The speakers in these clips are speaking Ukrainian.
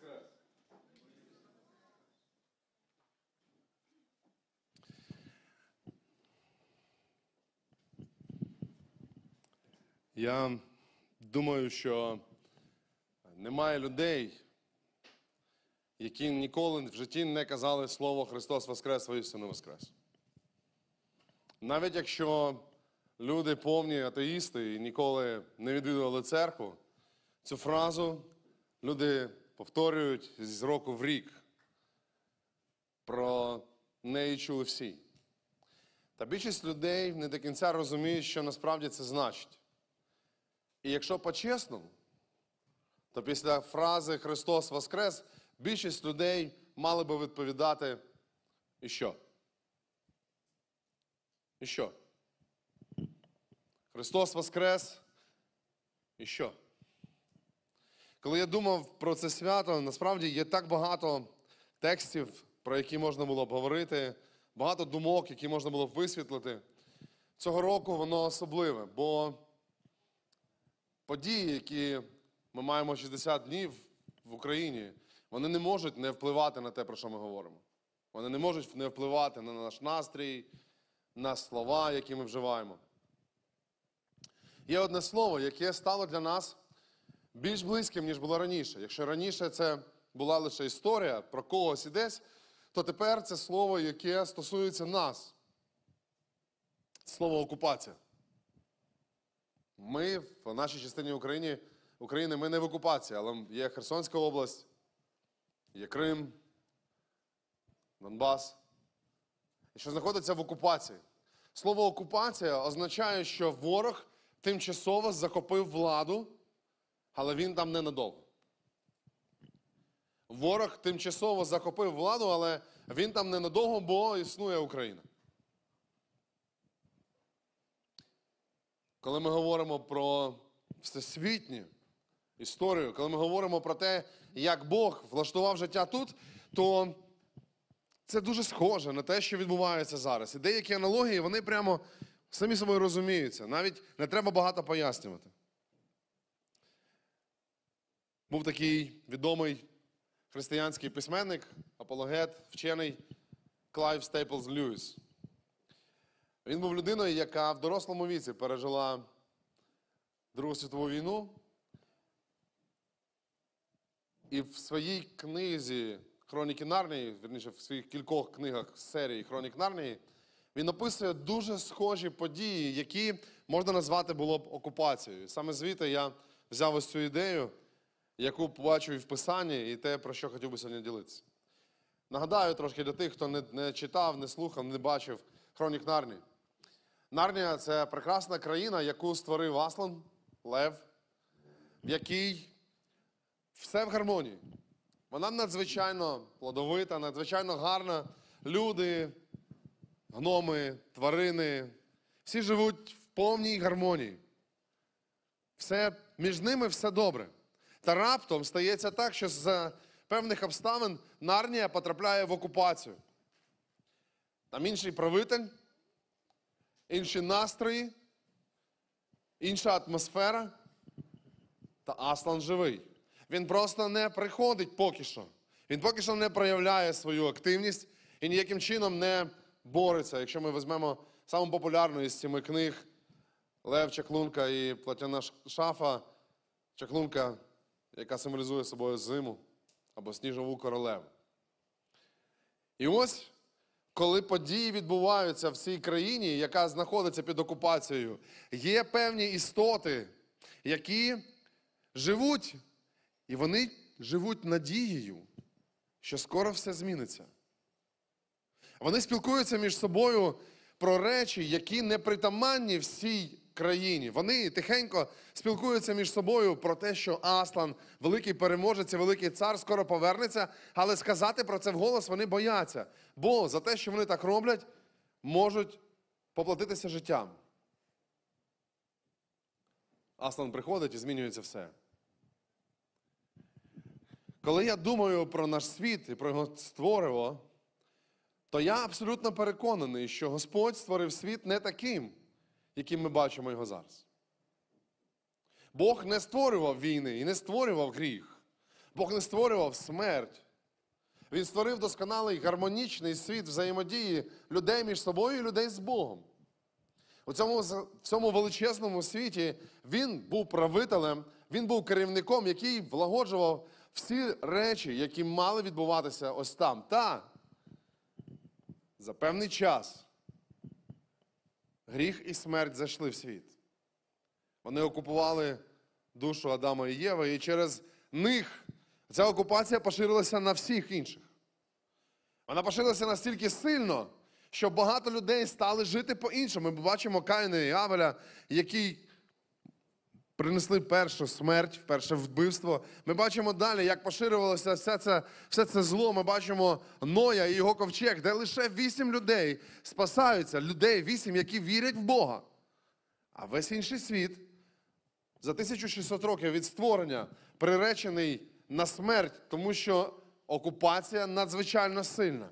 воскрес! Я думаю, що немає людей, які ніколи в житті не казали слово Христос Воскрес, воістину Воскрес. Навіть якщо люди повні атеїсти і ніколи не відвідували церкву, цю фразу люди повторюють з року в рік. Про неї чули всі. Та більшість людей не до кінця розуміють, що насправді це значить. І якщо по-чесному, то після фрази Христос Воскрес більшість людей мали би відповідати і що? І що? Христос Воскрес. І що? Коли я думав про це свято, насправді є так багато текстів, про які можна було б говорити, багато думок, які можна було б висвітлити. Цього року воно особливе, бо події, які ми маємо 60 днів в Україні, вони не можуть не впливати на те, про що ми говоримо. Вони не можуть не впливати на наш настрій, на слова, які ми вживаємо. Є одне слово, яке стало для нас більш близьким, ніж було раніше. Якщо раніше це була лише історія про когось і десь, то тепер це слово, яке стосується нас. Слово окупація. Ми в нашій частині України, України ми не в окупації, але є Херсонська область, є Крим, Донбас, і що знаходиться в окупації. Слово окупація означає, що ворог тимчасово захопив владу, але він там ненадовго. Ворог тимчасово захопив владу, але він там ненадовго, бо існує Україна. Коли ми говоримо про всесвітню історію, коли ми говоримо про те, як Бог влаштував життя тут, то це дуже схоже на те, що відбувається зараз. І деякі аналогії, вони прямо самі собою розуміються. Навіть не треба багато пояснювати. Був такий відомий християнський письменник, апологет, вчений Клайв Стейплз Льюіс. Він був людиною, яка в дорослому віці пережила Другу світову війну. І в своїй книзі Хроніки Нарнії, верніше, в своїх кількох книгах серії Хронік Нарнії, він описує дуже схожі події, які можна назвати було б окупацією. Саме звідти я взяв ось цю ідею, яку побачив і в Писанні, і те, про що хотів би сьогодні ділитися. Нагадаю трошки для тих, хто не, не читав, не слухав, не бачив Хронік Нарнії. Нарнія це прекрасна країна, яку створив Аслан, Лев, в якій все в гармонії. Вона надзвичайно плодовита, надзвичайно гарна. Люди, гноми, тварини, всі живуть в повній гармонії. Все, Між ними все добре. Та раптом стається так, що з певних обставин Нарнія потрапляє в окупацію. Там інший правитель, інші настрої, інша атмосфера. Та Аслан живий. Він просто не приходить поки що. Він поки що не проявляє свою активність і ніяким чином не бореться. Якщо ми візьмемо саму популярну із цими книг Лев Чаклунка і Платяна Шафа, Чаклунка, яка символізує собою зиму або сніжову королеву. І ось, коли події відбуваються в цій країні, яка знаходиться під окупацією, є певні істоти, які живуть, і вони живуть надією, що скоро все зміниться. Вони спілкуються між собою про речі, які не притаманні всій країні. Вони тихенько спілкуються між собою про те, що Аслан, великий переможець, і великий цар, скоро повернеться, але сказати про це вголос вони бояться. Бо за те, що вони так роблять, можуть поплатитися життям. Аслан приходить і змінюється все. Коли я думаю про наш світ і про його створиво, то я абсолютно переконаний, що Господь створив світ не таким, яким ми бачимо його зараз. Бог не створював війни і не створював гріх. Бог не створював смерть. Він створив досконалий гармонічний світ взаємодії людей між собою і людей з Богом. У цьому, в цьому величезному світі він був правителем, він був керівником, який влагоджував всі речі, які мали відбуватися ось там. Та за певний час гріх і смерть зайшли в світ. Вони окупували душу Адама і Єви, і через них ця окупація поширилася на всіх інших. Вона поширилася настільки сильно, що багато людей стали жити по-іншому. Ми бачимо Каїна і Авеля, які принесли першу смерть, перше вбивство. Ми бачимо далі, як поширювалося все це, все це зло. Ми бачимо Ноя і його ковчег, де лише вісім людей спасаються, людей вісім, які вірять в Бога. А весь інший світ за 1600 років від створення приречений на смерть, тому що окупація надзвичайно сильна.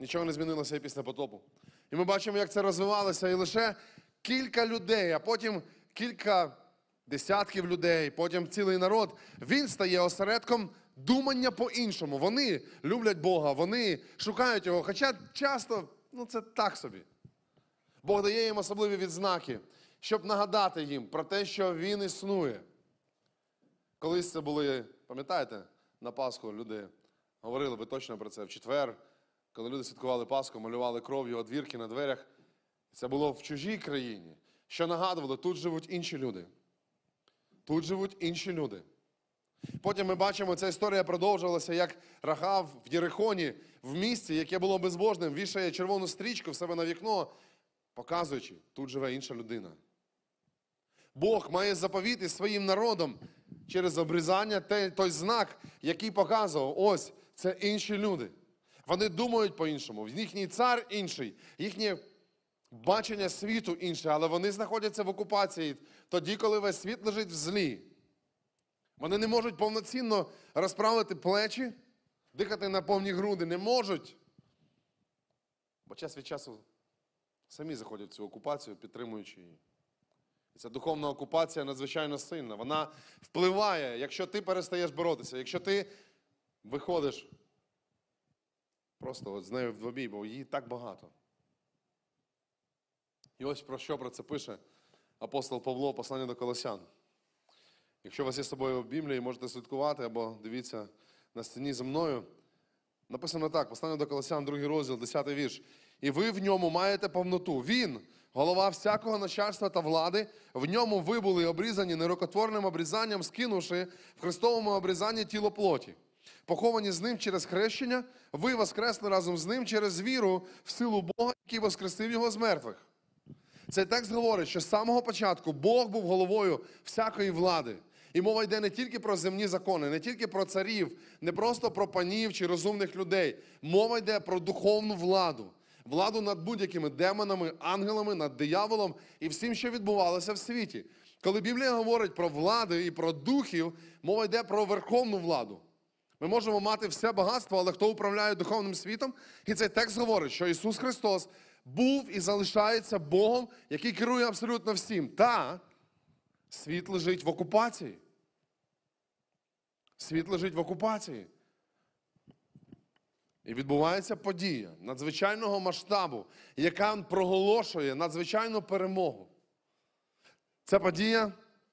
Нічого не змінилося і після потопу. І ми бачимо, як це розвивалося, і лише кілька людей, а потім кілька десятків людей, потім цілий народ. Він стає осередком думання по-іншому. Вони люблять Бога, вони шукають його. Хоча часто ну, це так собі. Бог дає їм особливі відзнаки, щоб нагадати їм про те, що Він існує. Колись це були, пам'ятаєте, на Пасху люди говорили ви точно про це в четвер, коли люди святкували Пасху, малювали кров'ю одвірки на дверях. Це було в чужій країні, що нагадувало, тут живуть інші люди. Тут живуть інші люди. Потім ми бачимо, ця історія продовжувалася, як Рахав в Єрихоні, в місті, яке було безбожним, вішає червону стрічку в себе на вікно, показуючи, тут живе інша людина. Бог має заповіти своїм народом через обрізання той знак, який показував, ось це інші люди. Вони думають по-іншому. Їхній цар інший, їхнє бачення світу інше, але вони знаходяться в окупації тоді, коли весь світ лежить в злі. Вони не можуть повноцінно розправити плечі, дихати на повні груди, не можуть. Бо час від часу самі заходять в цю окупацію, підтримуючи її. І ця духовна окупація надзвичайно сильна. Вона впливає, якщо ти перестаєш боротися, якщо ти виходиш просто от з нею в двобій, бо її так багато. І ось про що про це пише апостол Павло, послання до Колосян. Якщо у вас є з собою Біблія, можете слідкувати або дивіться на стіні зі мною. Написано так: послання до Колосян, другий розділ, 10 вірш. І ви в ньому маєте повноту. Він, голова всякого начальства та влади, в ньому ви були обрізані нерукотворним обрізанням, скинувши в Христовому обрізанні тіло плоті. Поховані з ним через хрещення, ви воскресли разом з ним через віру в силу Бога, який воскресив його з мертвих. Цей текст говорить, що з самого початку Бог був головою всякої влади. І мова йде не тільки про земні закони, не тільки про царів, не просто про панів чи розумних людей. Мова йде про духовну владу. Владу над будь-якими демонами, ангелами, над дияволом і всім, що відбувалося в світі. Коли Біблія говорить про влади і про духів, мова йде про верховну владу. Ми можемо мати все багатство, але хто управляє духовним світом? І цей текст говорить, що Ісус Христос був і залишається Богом, який керує абсолютно всім. Та світ лежить в окупації. Світ лежить в окупації. І відбувається подія надзвичайного масштабу, яка проголошує надзвичайну перемогу. Це подія,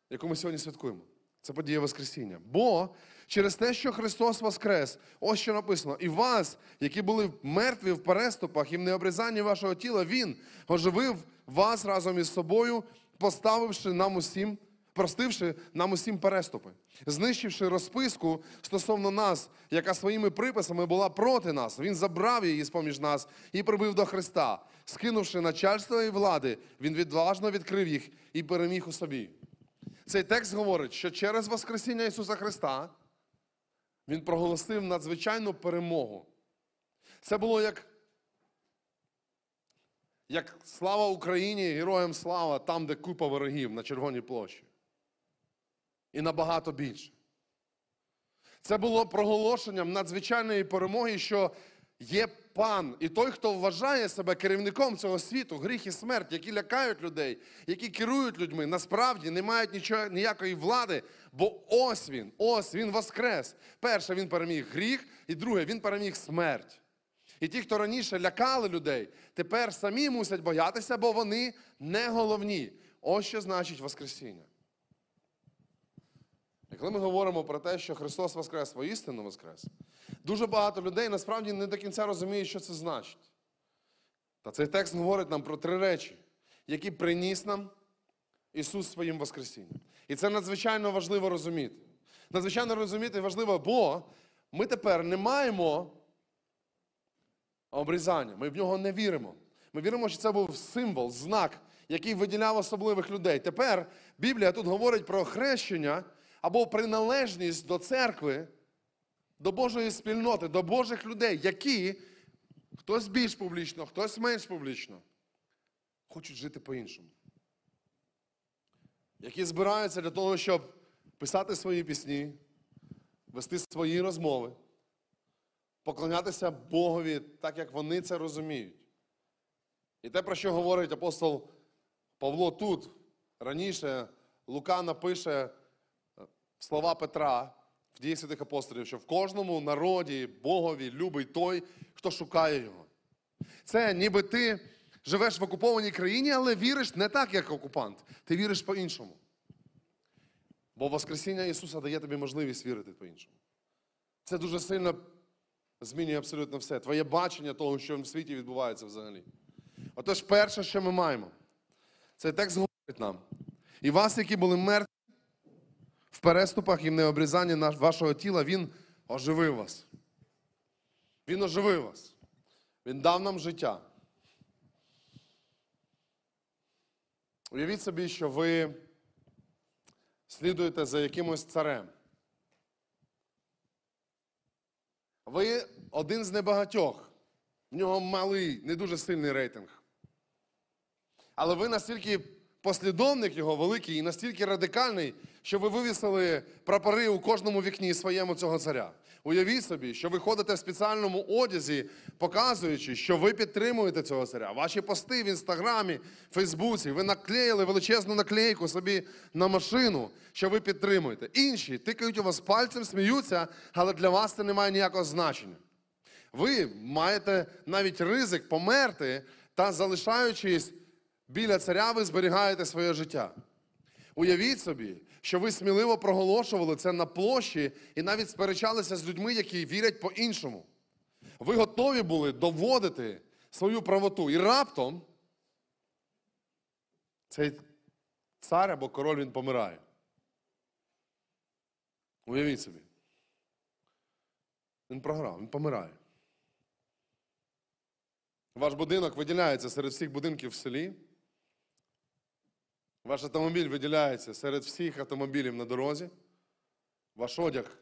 яку ми сьогодні святкуємо. Це подія Воскресіння. Бо через те, що Христос Воскрес, ось що написано, і вас, які були мертві в переступах і в необрізанні вашого тіла, Він оживив вас разом із собою, поставивши нам усім, простивши нам усім переступи, знищивши розписку стосовно нас, яка своїми приписами була проти нас. Він забрав її з-поміж нас і прибив до Христа, скинувши начальство і влади, він відважно відкрив їх і переміг у собі. Цей текст говорить, що через Воскресіння Ісуса Христа Він проголосив надзвичайну перемогу. Це було як, як слава Україні, героям слава, там, де купа ворогів на Червоній площі. І набагато більше. Це було проголошенням надзвичайної перемоги, що є пан і той, хто вважає себе керівником цього світу, гріх і смерть, які лякають людей, які керують людьми, насправді не мають нічого, ніякої влади, бо ось він, ось він воскрес. Перше, він переміг гріх, і друге, він переміг смерть. І ті, хто раніше лякали людей, тепер самі мусять боятися, бо вони не головні. Ось що значить Воскресіння. Коли ми говоримо про те, що Христос Воскрес, воістину Воскрес, дуже багато людей насправді не до кінця розуміють, що це значить. Та цей текст говорить нам про три речі, які приніс нам Ісус своїм Воскресінням. І це надзвичайно важливо розуміти. Надзвичайно розуміти важливо, бо ми тепер не маємо обрізання. Ми в нього не віримо. Ми віримо, що це був символ, знак, який виділяв особливих людей. Тепер Біблія тут говорить про хрещення або приналежність до церкви, до Божої спільноти, до Божих людей, які хтось більш публічно, хтось менш публічно, хочуть жити по-іншому. Які збираються для того, щоб писати свої пісні, вести свої розмови, поклонятися Богові так, як вони це розуміють. І те, про що говорить апостол Павло тут, раніше Лука напише слова Петра в дії святих апостолів, що в кожному народі Богові любить той, хто шукає його. Це ніби ти живеш в окупованій країні, але віриш не так, як окупант. Ти віриш по-іншому. Бо Воскресіння Ісуса дає тобі можливість вірити по-іншому. Це дуже сильно змінює абсолютно все. Твоє бачення того, що в світі відбувається взагалі. Отож, перше, що ми маємо, цей текст говорить нам. І вас, які були мертві в переступах і в необрізанні вашого тіла, Він оживив вас. Він оживив вас. Він дав нам життя. Уявіть собі, що ви слідуєте за якимось царем. Ви один з небагатьох. В нього малий, не дуже сильний рейтинг. Але ви настільки послідовник його великий і настільки радикальний, що ви вивісили прапори у кожному вікні своєму цього царя. Уявіть собі, що ви ходите в спеціальному одязі, показуючи, що ви підтримуєте цього царя. Ваші пости в інстаграмі, Фейсбуці, ви наклеїли величезну наклейку собі на машину, що ви підтримуєте. Інші тикають у вас пальцем, сміються, але для вас це не має ніякого значення. Ви маєте навіть ризик померти та залишаючись біля царя, ви зберігаєте своє життя. Уявіть собі, що ви сміливо проголошували це на площі і навіть сперечалися з людьми, які вірять по-іншому. Ви готові були доводити свою правоту. І раптом цей цар або король він помирає. Уявіть собі. Він програв, він помирає. Ваш будинок виділяється серед всіх будинків в селі. Ваш автомобіль виділяється серед всіх автомобілів на дорозі. Ваш одяг,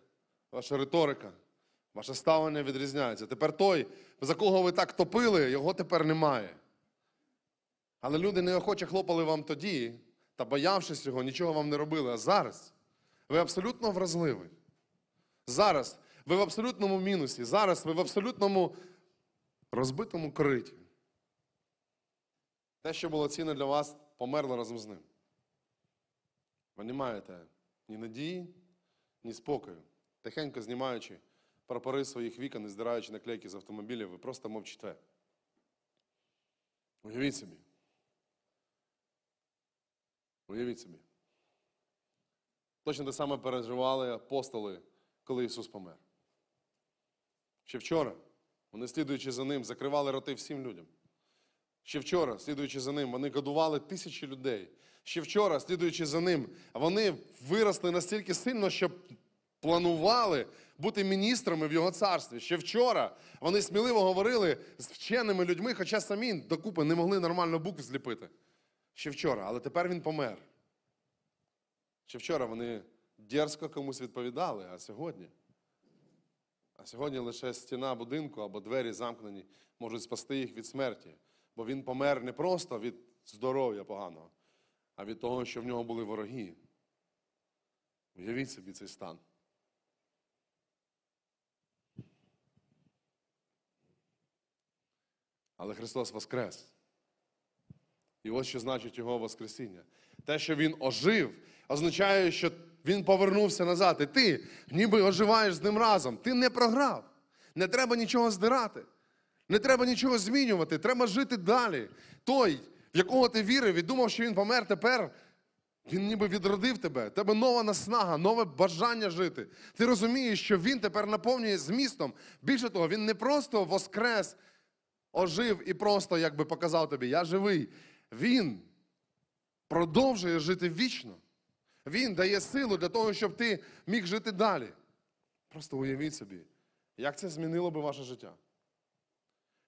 ваша риторика, ваше ставлення відрізняється. Тепер той, за кого ви так топили, його тепер немає. Але люди неохоче хлопали вам тоді, та боявшись його, нічого вам не робили. А зараз ви абсолютно вразливі. Зараз ви в абсолютному мінусі. Зараз ви в абсолютному розбитому кориті. Те, що було цінне для вас, померло разом з ним. Ви не маєте ні надії, ні спокою. Тихенько знімаючи прапори своїх вікон і здираючи наклейки з автомобілів, ви просто мовчите. Уявіть собі. Уявіть собі. Точно те саме переживали апостоли, коли Ісус помер. Ще вчора, вони, слідуючи за ним, закривали роти всім людям. Ще вчора, слідуючи за ним, вони годували тисячі людей. Ще вчора, слідуючи за ним, вони виросли настільки сильно, що планували бути міністрами в його царстві. Ще вчора вони сміливо говорили з вченими людьми, хоча самі докупи не могли нормально букв зліпити. Ще вчора, але тепер він помер. Ще вчора вони дерзко комусь відповідали, а сьогодні. А сьогодні лише стіна будинку або двері замкнені можуть спасти їх від смерті. Бо він помер не просто від здоров'я поганого, а від того, що в нього були вороги. Уявіть собі цей стан. Але Христос Воскрес. І ось що значить Його Воскресіння. Те, що Він ожив, означає, що Він повернувся назад. І ти ніби оживаєш з ним разом. Ти не програв. Не треба нічого здирати. Не треба нічого змінювати. Треба жити далі. Той, в якого ти вірив і думав, що він помер тепер. Він ніби відродив тебе, тебе нова наснага, нове бажання жити. Ти розумієш, що він тепер наповнює змістом. Більше того, він не просто воскрес, ожив і просто якби показав тобі, я живий. Він продовжує жити вічно. Він дає силу для того, щоб ти міг жити далі. Просто уявіть собі, як це змінило би ваше життя.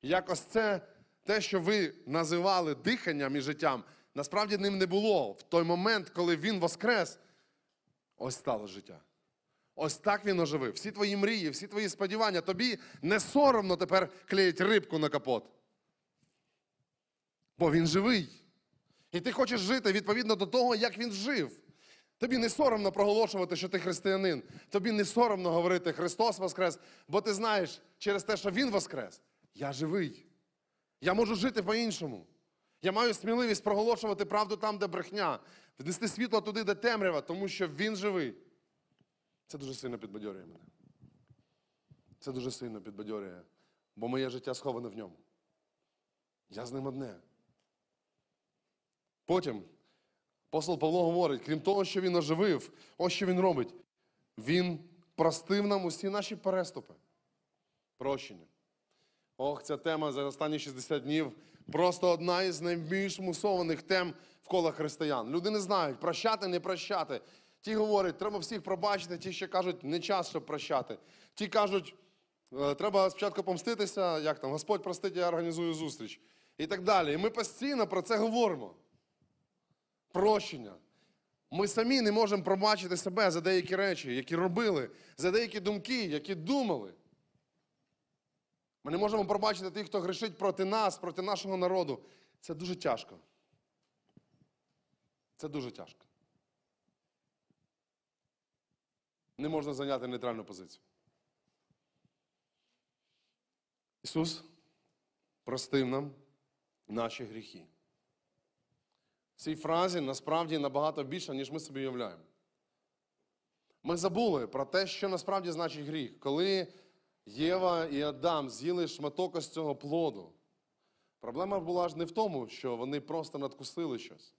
Як ось це те, що ви називали диханням і життям, насправді ним не було. В той момент, коли він воскрес, ось стало життя. Ось так він оживив. Всі твої мрії, всі твої сподівання. Тобі не соромно тепер клеїть рибку на капот. Бо він живий. І ти хочеш жити відповідно до того, як він жив. Тобі не соромно проголошувати, що ти християнин. Тобі не соромно говорити Христос Воскрес, бо ти знаєш через те, що Він Воскрес, я живий. Я можу жити по-іншому. Я маю сміливість проголошувати правду там, де брехня, внести світло туди, де темрява, тому що Він живий. Це дуже сильно підбадьорює мене. Це дуже сильно підбадьорює, бо моє життя сховане в ньому. Я з ним одне. Потім апостол Павло говорить, крім того, що він оживив, ось що він робить. Він простив нам усі наші переступи. Прощення. Ох, ця тема за останні 60 днів просто одна із найбільш мусованих тем в колах християн. Люди не знають, прощати, не прощати. Ті говорять, треба всіх пробачити, ті ще кажуть, не час, щоб прощати. Ті кажуть, «Е, треба спочатку помститися, як там, Господь простить, я організую зустріч. І так далі. І ми постійно про це говоримо. Прощення. Ми самі не можемо пробачити себе за деякі речі, які робили, за деякі думки, які думали. Ми не можемо пробачити тих, хто грішить проти нас, проти нашого народу. Це дуже тяжко. Це дуже тяжко. Не можна зайняти нейтральну позицію. Ісус простив нам наші гріхи. В цій фразі насправді набагато більше, ніж ми собі уявляємо. Ми забули про те, що насправді значить гріх. Коли Єва і Адам з'їли шматок із цього плоду. Проблема була ж не в тому, що вони просто надкусили щось.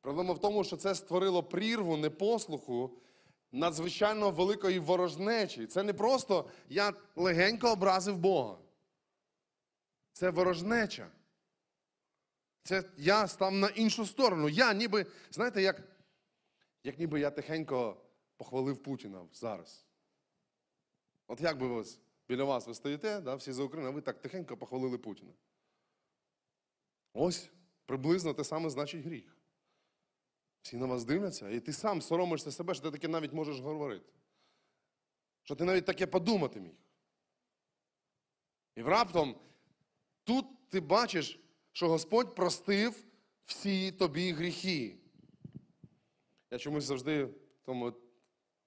Проблема в тому, що це створило прірву непослуху надзвичайно великої ворожнечі. Це не просто я легенько образив Бога. Це ворожнеча. Це я став на іншу сторону. Я ніби, знаєте, як, як ніби я тихенько похвалив Путіна зараз. От як би ви біля вас ви стоїте, да, всі за Україну, а ви так тихенько похвалили Путіна. Ось приблизно те саме значить гріх. Всі на вас дивляться, і ти сам соромишся себе, що ти таке навіть можеш говорити. Що ти навіть таке подумати міг. І раптом тут ти бачиш, що Господь простив всі тобі гріхи. Я чомусь завжди в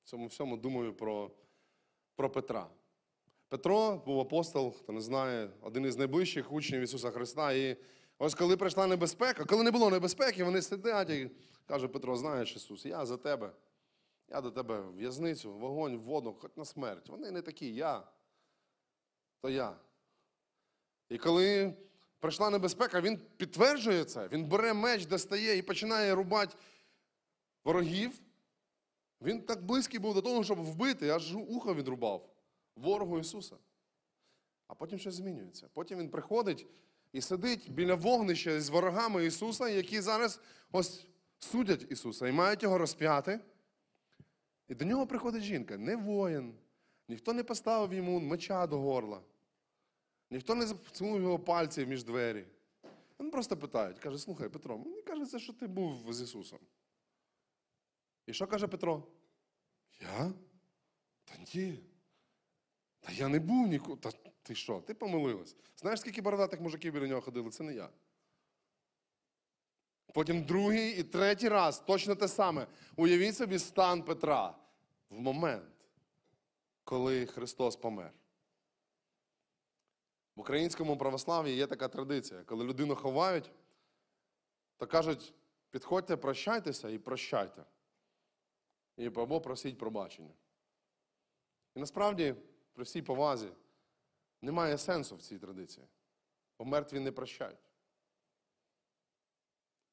цьому всьому думаю про про Петра. Петро був апостол, хто не знає, один із найближчих учнів Ісуса Христа. І ось коли прийшла небезпека, коли не було небезпеки, вони сидять і каже Петро, знаєш, Ісус, я за тебе. Я до тебе в в'язницю, вогонь, в воду, хоч на смерть. Вони не такі, я. То я. І коли прийшла небезпека, він підтверджує це. Він бере меч, достає і починає рубати ворогів. Він так близький був до того, щоб вбити, аж ухо відрубав ворогу Ісуса. А потім щось змінюється. Потім він приходить і сидить біля вогнища з ворогами Ісуса, які зараз ось судять Ісуса і мають його розп'яти. І до нього приходить жінка, не воїн, ніхто не поставив йому меча до горла, ніхто не засунув його пальці між двері. Він просто питають, каже, слухай, Петро, мені кажеться, що ти був з Ісусом. І що каже Петро? Я? Та ні. Та я не був ніколи. Та ти що? Ти помилилась. Знаєш, скільки бородатих мужиків біля нього ходили? Це не я. Потім другий і третій раз точно те саме. Уявіть собі стан Петра в момент, коли Христос помер. В українському православ'ї є така традиція, коли людину ховають, то кажуть, підходьте, прощайтеся і прощайте. І або просіть пробачення. І насправді, при всій повазі, немає сенсу в цій традиції. Бо мертві не прощають.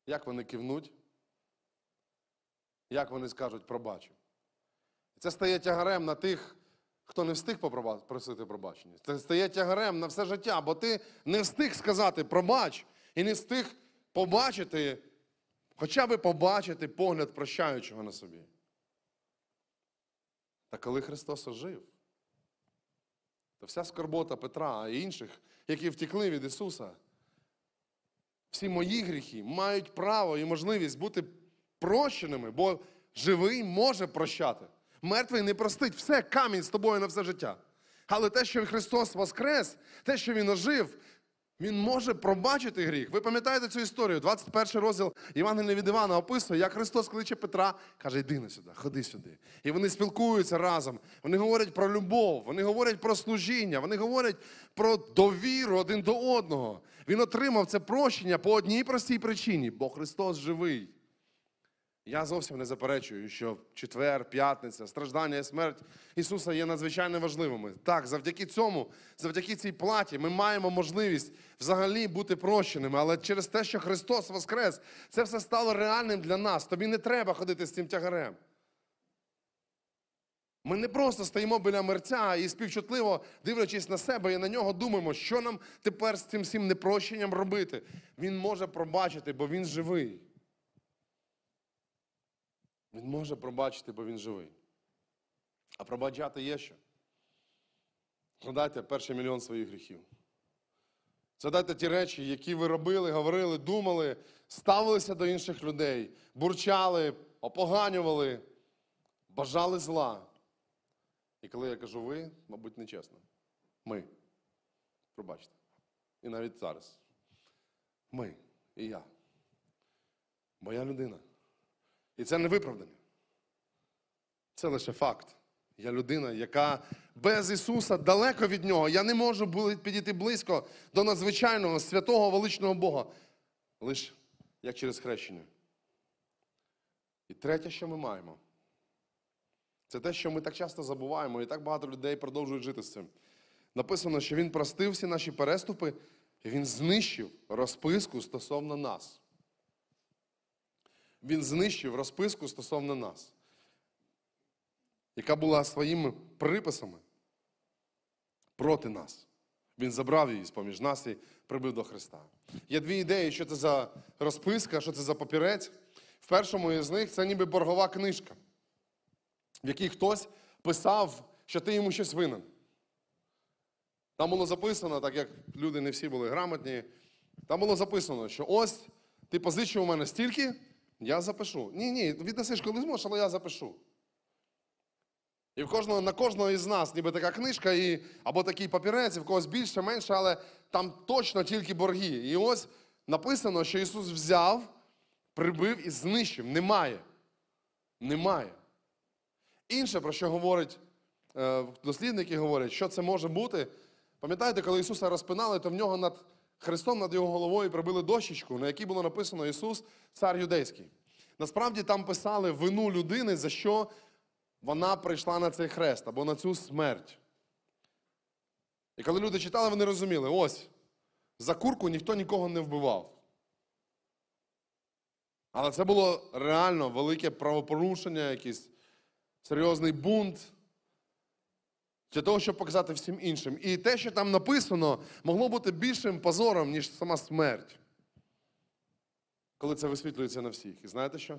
Як вони кивнуть? Як вони скажуть пробачу? І це стає тягарем на тих, хто не встиг просити пробачення. Це стає тягарем на все життя, бо ти не встиг сказати пробач і не встиг побачити, хоча би побачити погляд прощаючого на собі. Та коли Христос ожив, то вся скорбота Петра і інших, які втекли від Ісуса, всі мої гріхи мають право і можливість бути прощеними, бо живий може прощати. Мертвий не простить все, камінь з тобою на все життя. Але те, що Христос воскрес, те, що Він ожив, Він може пробачити гріх. Ви пам'ятаєте цю історію? 21 розділ Євангелія від Івана описує, як Христос кличе Петра, каже, йди на сюди, ходи сюди. І вони спілкуються разом. Вони говорять про любов, вони говорять про служіння, вони говорять про довіру один до одного. Він отримав це прощення по одній простій причині, бо Христос живий. Я зовсім не заперечую, що четвер, п'ятниця, страждання і смерть Ісуса є надзвичайно важливими. Так, завдяки цьому, завдяки цій платі, ми маємо можливість взагалі бути прощеними. Але через те, що Христос Воскрес, це все стало реальним для нас. Тобі не треба ходити з цим тягарем. Ми не просто стоїмо біля мерця і співчутливо, дивлячись на себе і на нього, думаємо, що нам тепер з цим всім непрощенням робити. Він може пробачити, бо він живий. Він може пробачити, бо він живий. А пробачати є що? Згадайте перший мільйон своїх гріхів. Згадайте ті речі, які ви робили, говорили, думали, ставилися до інших людей, бурчали, опоганювали, бажали зла. І коли я кажу ви, мабуть, нечесно. Ми. Пробачте. І навіть зараз. Ми і я. Бо я людина. І це не виправдання. Це лише факт. Я людина, яка без Ісуса далеко від Нього. Я не можу підійти близько до надзвичайного святого величного Бога. Лише як через хрещення. І третє, що ми маємо, це те, що ми так часто забуваємо, і так багато людей продовжують жити з цим. Написано, що Він простив всі наші переступи, і Він знищив розписку стосовно нас. Він знищив розписку стосовно нас, яка була своїми приписами проти нас. Він забрав її з-поміж нас і прибив до Христа. Є дві ідеї, що це за розписка, що це за папірець. В першому із них це ніби боргова книжка, в якій хтось писав, що ти йому щось винен. Там було записано, так як люди не всі були грамотні, там було записано, що ось ти позичив у мене стільки, я запишу. Ні, ні, віднесеш коли зможеш, але я запишу. І в кожного, на кожного із нас ніби така книжка, і, або такий папірець, і в когось більше, менше, але там точно тільки борги. І ось написано, що Ісус взяв, прибив і знищив. Немає. Немає. Інше, про що говорять е, дослідники, говорять, що це може бути. Пам'ятаєте, коли Ісуса розпинали, то в нього над Христом над його головою прибили дощечку, на якій було написано Ісус, цар юдейський. Насправді там писали вину людини, за що вона прийшла на цей хрест або на цю смерть. І коли люди читали, вони розуміли, ось, за курку ніхто нікого не вбивав. Але це було реально велике правопорушення, якийсь серйозний бунт для того, щоб показати всім іншим. І те, що там написано, могло бути більшим позором, ніж сама смерть. Коли це висвітлюється на всіх. І знаєте що?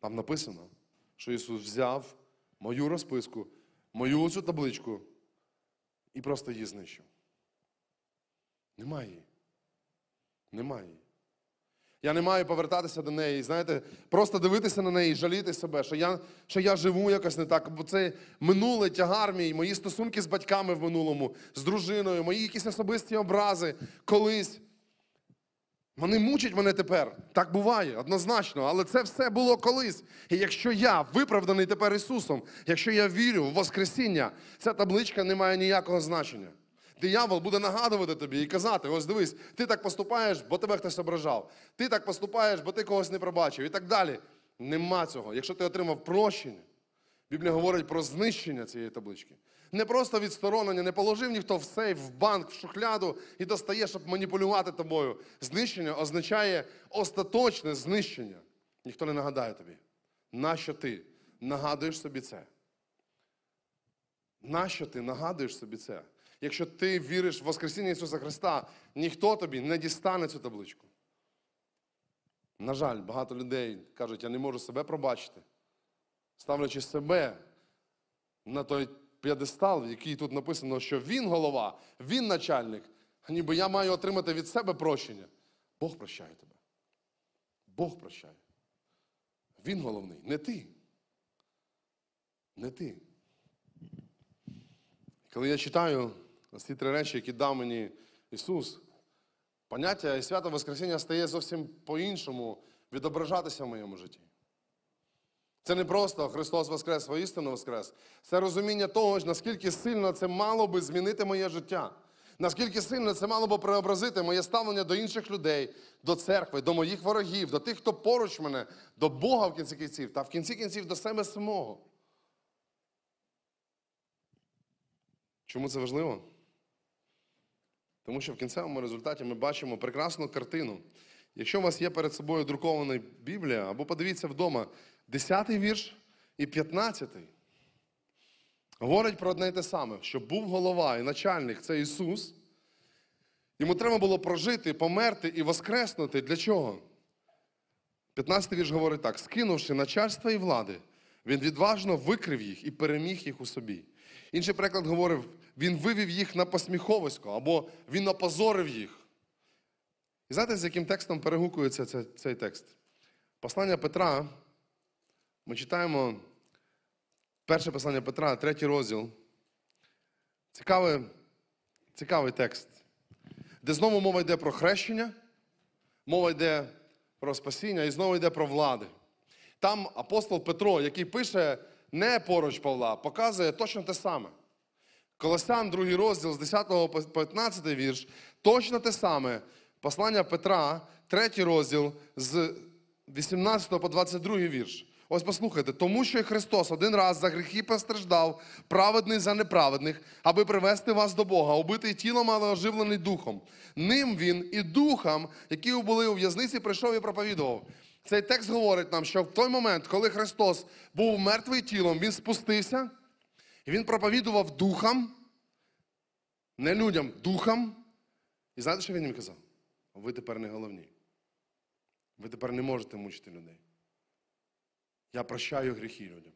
Там написано, що Ісус взяв мою розписку, мою цю табличку і просто її знищив. Немає її. Немає її. Я не маю повертатися до неї, знаєте, просто дивитися на неї, жаліти себе, що я, що я живу якось не так, бо це минуле тягар мій, мої стосунки з батьками в минулому, з дружиною, мої якісь особисті образи колись. Вони мучать мене тепер. Так буває, однозначно, але це все було колись. І якщо я виправданий тепер Ісусом, якщо я вірю в Воскресіння, ця табличка не має ніякого значення. Диявол буде нагадувати тобі і казати: ось дивись, ти так поступаєш, бо тебе хтось ображав. Ти так поступаєш, бо ти когось не пробачив і так далі. Нема цього. Якщо ти отримав прощення, Біблія говорить про знищення цієї таблички. Не просто відсторонення, не положив ніхто в сейф, в банк, в шухляду і достає, щоб маніпулювати тобою. Знищення означає остаточне знищення. Ніхто не нагадає тобі. Нащо ти нагадуєш собі це? Нащо ти нагадуєш собі це? Якщо ти віриш в Воскресіння Ісуса Христа, ніхто тобі не дістане цю табличку. На жаль, багато людей кажуть, я не можу себе пробачити, ставлячи себе на той п'єдестал, який тут написано, що він голова, він начальник, ніби я маю отримати від себе прощення. Бог прощає тебе. Бог прощає. Він головний, не ти. Не ти. Коли я читаю ці три речі, які дав мені Ісус, поняття і свято Воскресіння стає зовсім по-іншому відображатися в моєму житті. Це не просто Христос Воскрес, воістину Воскрес. Це розуміння того, наскільки сильно це мало би змінити моє життя. Наскільки сильно це мало би преобразити моє ставлення до інших людей, до церкви, до моїх ворогів, до тих, хто поруч мене, до Бога в кінці кінців, та в кінці кінців до себе самого. Чому це важливо? Тому що в кінцевому результаті ми бачимо прекрасну картину. Якщо у вас є перед собою друкована Біблія, або подивіться вдома, 10-й вірш і 15-й. Говорить про одне й те саме, що був голова і начальник це Ісус. Йому треба було прожити, померти і воскреснути. Для чого? 15-й вірш говорить так: скинувши начальство і влади, він відважно викрив їх і переміг їх у собі. Інший приклад говорив, він вивів їх на посміховисько, або він опозорив їх. І знаєте, з яким текстом перегукується цей, цей текст? Послання Петра, ми читаємо перше послання Петра, третій розділ. Цікавий, цікавий текст, де знову мова йде про хрещення, мова йде про спасіння і знову йде про влади. Там апостол Петро, який пише не поруч Павла, показує точно те саме. Колосян, другий розділ з 10 по 15 вірш, точно те саме. Послання Петра, третій розділ з 18 по 22 вірш. Ось послухайте, тому що Христос один раз за гріхи постраждав, праведний за неправедних, аби привести вас до Бога, убитий тілом, але оживлений духом. Ним він і духом, які були у в'язниці, прийшов і проповідував. Цей текст говорить нам, що в той момент, коли Христос був мертвий тілом, Він спустився, Він проповідував духом, не людям, духом. І знаєте, що він їм казав? Ви тепер не головні. Ви тепер не можете мучити людей. Я прощаю гріхи людям.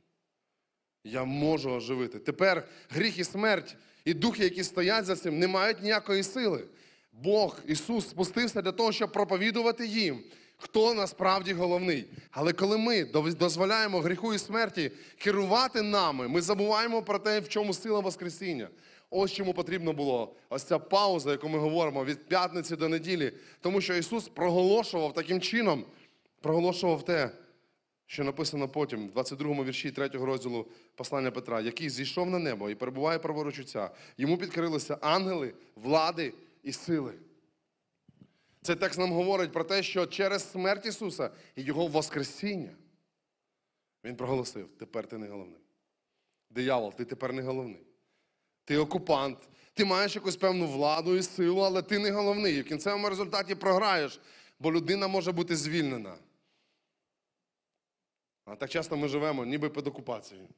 Я можу оживити. Тепер гріх і смерть, і духи, які стоять за цим, не мають ніякої сили. Бог, Ісус, спустився для того, щоб проповідувати їм, хто насправді головний. Але коли ми дозволяємо гріху і смерті керувати нами, ми забуваємо про те, в чому сила Воскресіння. Ось чому потрібно було ось ця пауза, яку ми говоримо від п'ятниці до неділі. Тому що Ісус проголошував таким чином, проголошував те, що написано потім, в 22 му вірші 3 розділу послання Петра, який зійшов на небо і перебуває праворуч Отця. Йому підкрилися ангели, влади і сили. Цей текст нам говорить про те, що через смерть Ісуса і Його Воскресіння Він проголосив: тепер ти не головний. Диявол, ти тепер не головний. Ти окупант, ти маєш якусь певну владу і силу, але ти не головний. І в кінцевому результаті програєш, бо людина може бути звільнена. А так часто ми живемо, ніби під окупацією.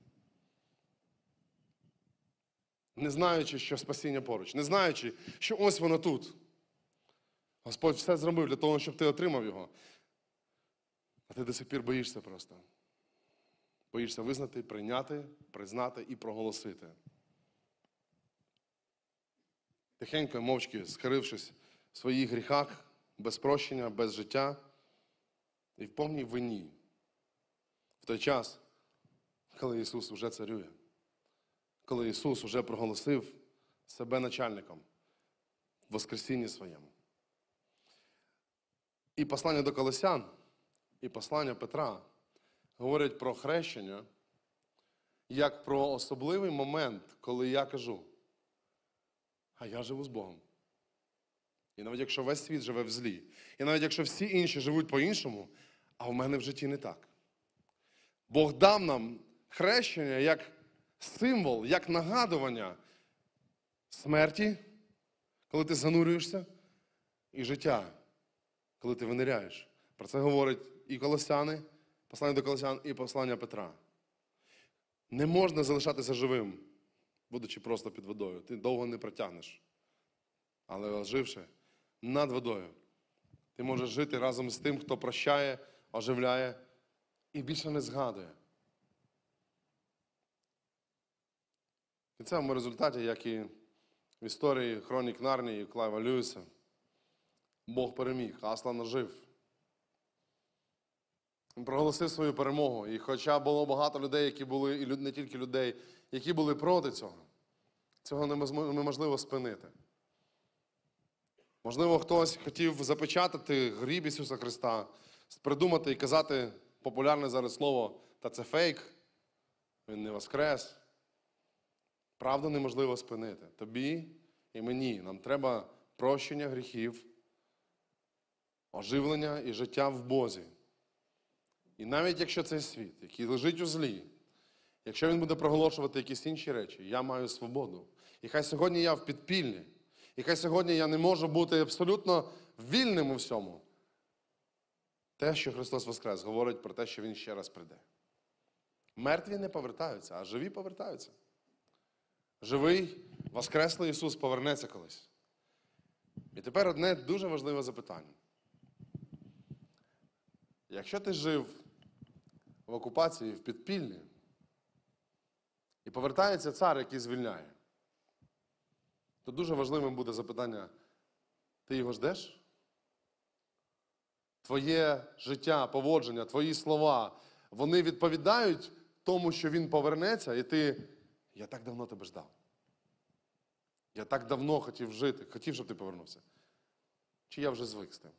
Не знаючи, що спасіння поруч, не знаючи, що ось воно тут. Господь все зробив для того, щоб ти отримав його. А ти до сих пір боїшся просто. Боїшся визнати, прийняти, признати і проголосити. Тихенько, мовчки, схирившись в своїх гріхах, без прощення, без життя і в повній вині. В той час, коли Ісус уже царює, коли Ісус уже проголосив себе начальником в Воскресінні своєму. І послання до Колосян, і послання Петра говорять про хрещення як про особливий момент, коли я кажу, а я живу з Богом. І навіть якщо весь світ живе в злі, і навіть якщо всі інші живуть по-іншому, а в мене в житті не так. Бог дав нам хрещення як символ, як нагадування смерті, коли ти занурюєшся, і життя, коли ти виниряєш. Про це говорить і Колосяни, послання до Колосян, і послання Петра. Не можна залишатися живим, будучи просто під водою. Ти довго не протягнеш. Але оживши над водою, ти можеш жити разом з тим, хто прощає, оживляє і більше не згадує. І В кінцевому результаті, як і в історії Хронік Нарнії Клайва Льюіса, Бог переміг, Аслан жив. Він проголосив свою перемогу. І хоча було багато людей, які були, і не тільки людей, які були проти цього, цього неможливо спинити. Можливо, хтось хотів запечатати гріб Ісуса Христа, придумати і казати популярне зараз слово, та це фейк, він не воскрес. Правду неможливо спинити. Тобі і мені. Нам треба прощення гріхів, оживлення і життя в Бозі. І навіть якщо цей світ, який лежить у злі, якщо він буде проголошувати якісь інші речі, я маю свободу. І хай сьогодні я в підпіллі, і хай сьогодні я не можу бути абсолютно вільним у всьому. Те, що Христос Воскрес, говорить про те, що Він ще раз прийде. Мертві не повертаються, а живі повертаються. Живий, Воскреслий Ісус повернеться колись. І тепер одне дуже важливе запитання. Якщо ти жив в окупації, в підпіллі, і повертається цар, який звільняє, то дуже важливим буде запитання: ти його ждеш? Твоє життя, поводження, твої слова, вони відповідають тому, що він повернеться, і ти. Я так давно тебе ждав. Я так давно хотів жити, хотів, щоб ти повернувся. Чи я вже звик з тим?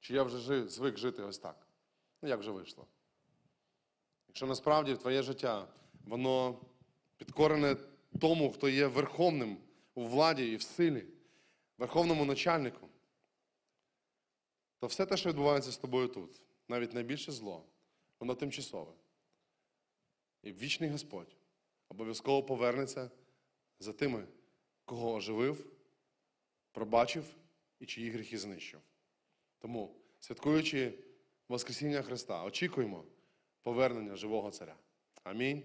Чи я вже жи- звик жити ось так? Ну, як вже вийшло? Якщо насправді твоє життя, воно підкорене тому, хто є верховним у владі і в силі, верховному начальнику, то все те, що відбувається з тобою тут, навіть найбільше зло, воно тимчасове. І вічний Господь обов'язково повернеться за тими, кого оживив, пробачив і чиї гріхи знищив. Тому, святкуючи Воскресіння Христа, очікуємо повернення живого царя. Амінь.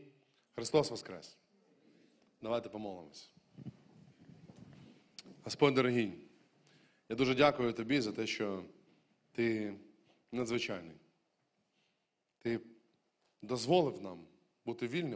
Христос Воскрес! Давайте помолимось. Господь дорогий, я дуже дякую тобі за те, що ти надзвичайний. Ти дозволив нам бути вільним.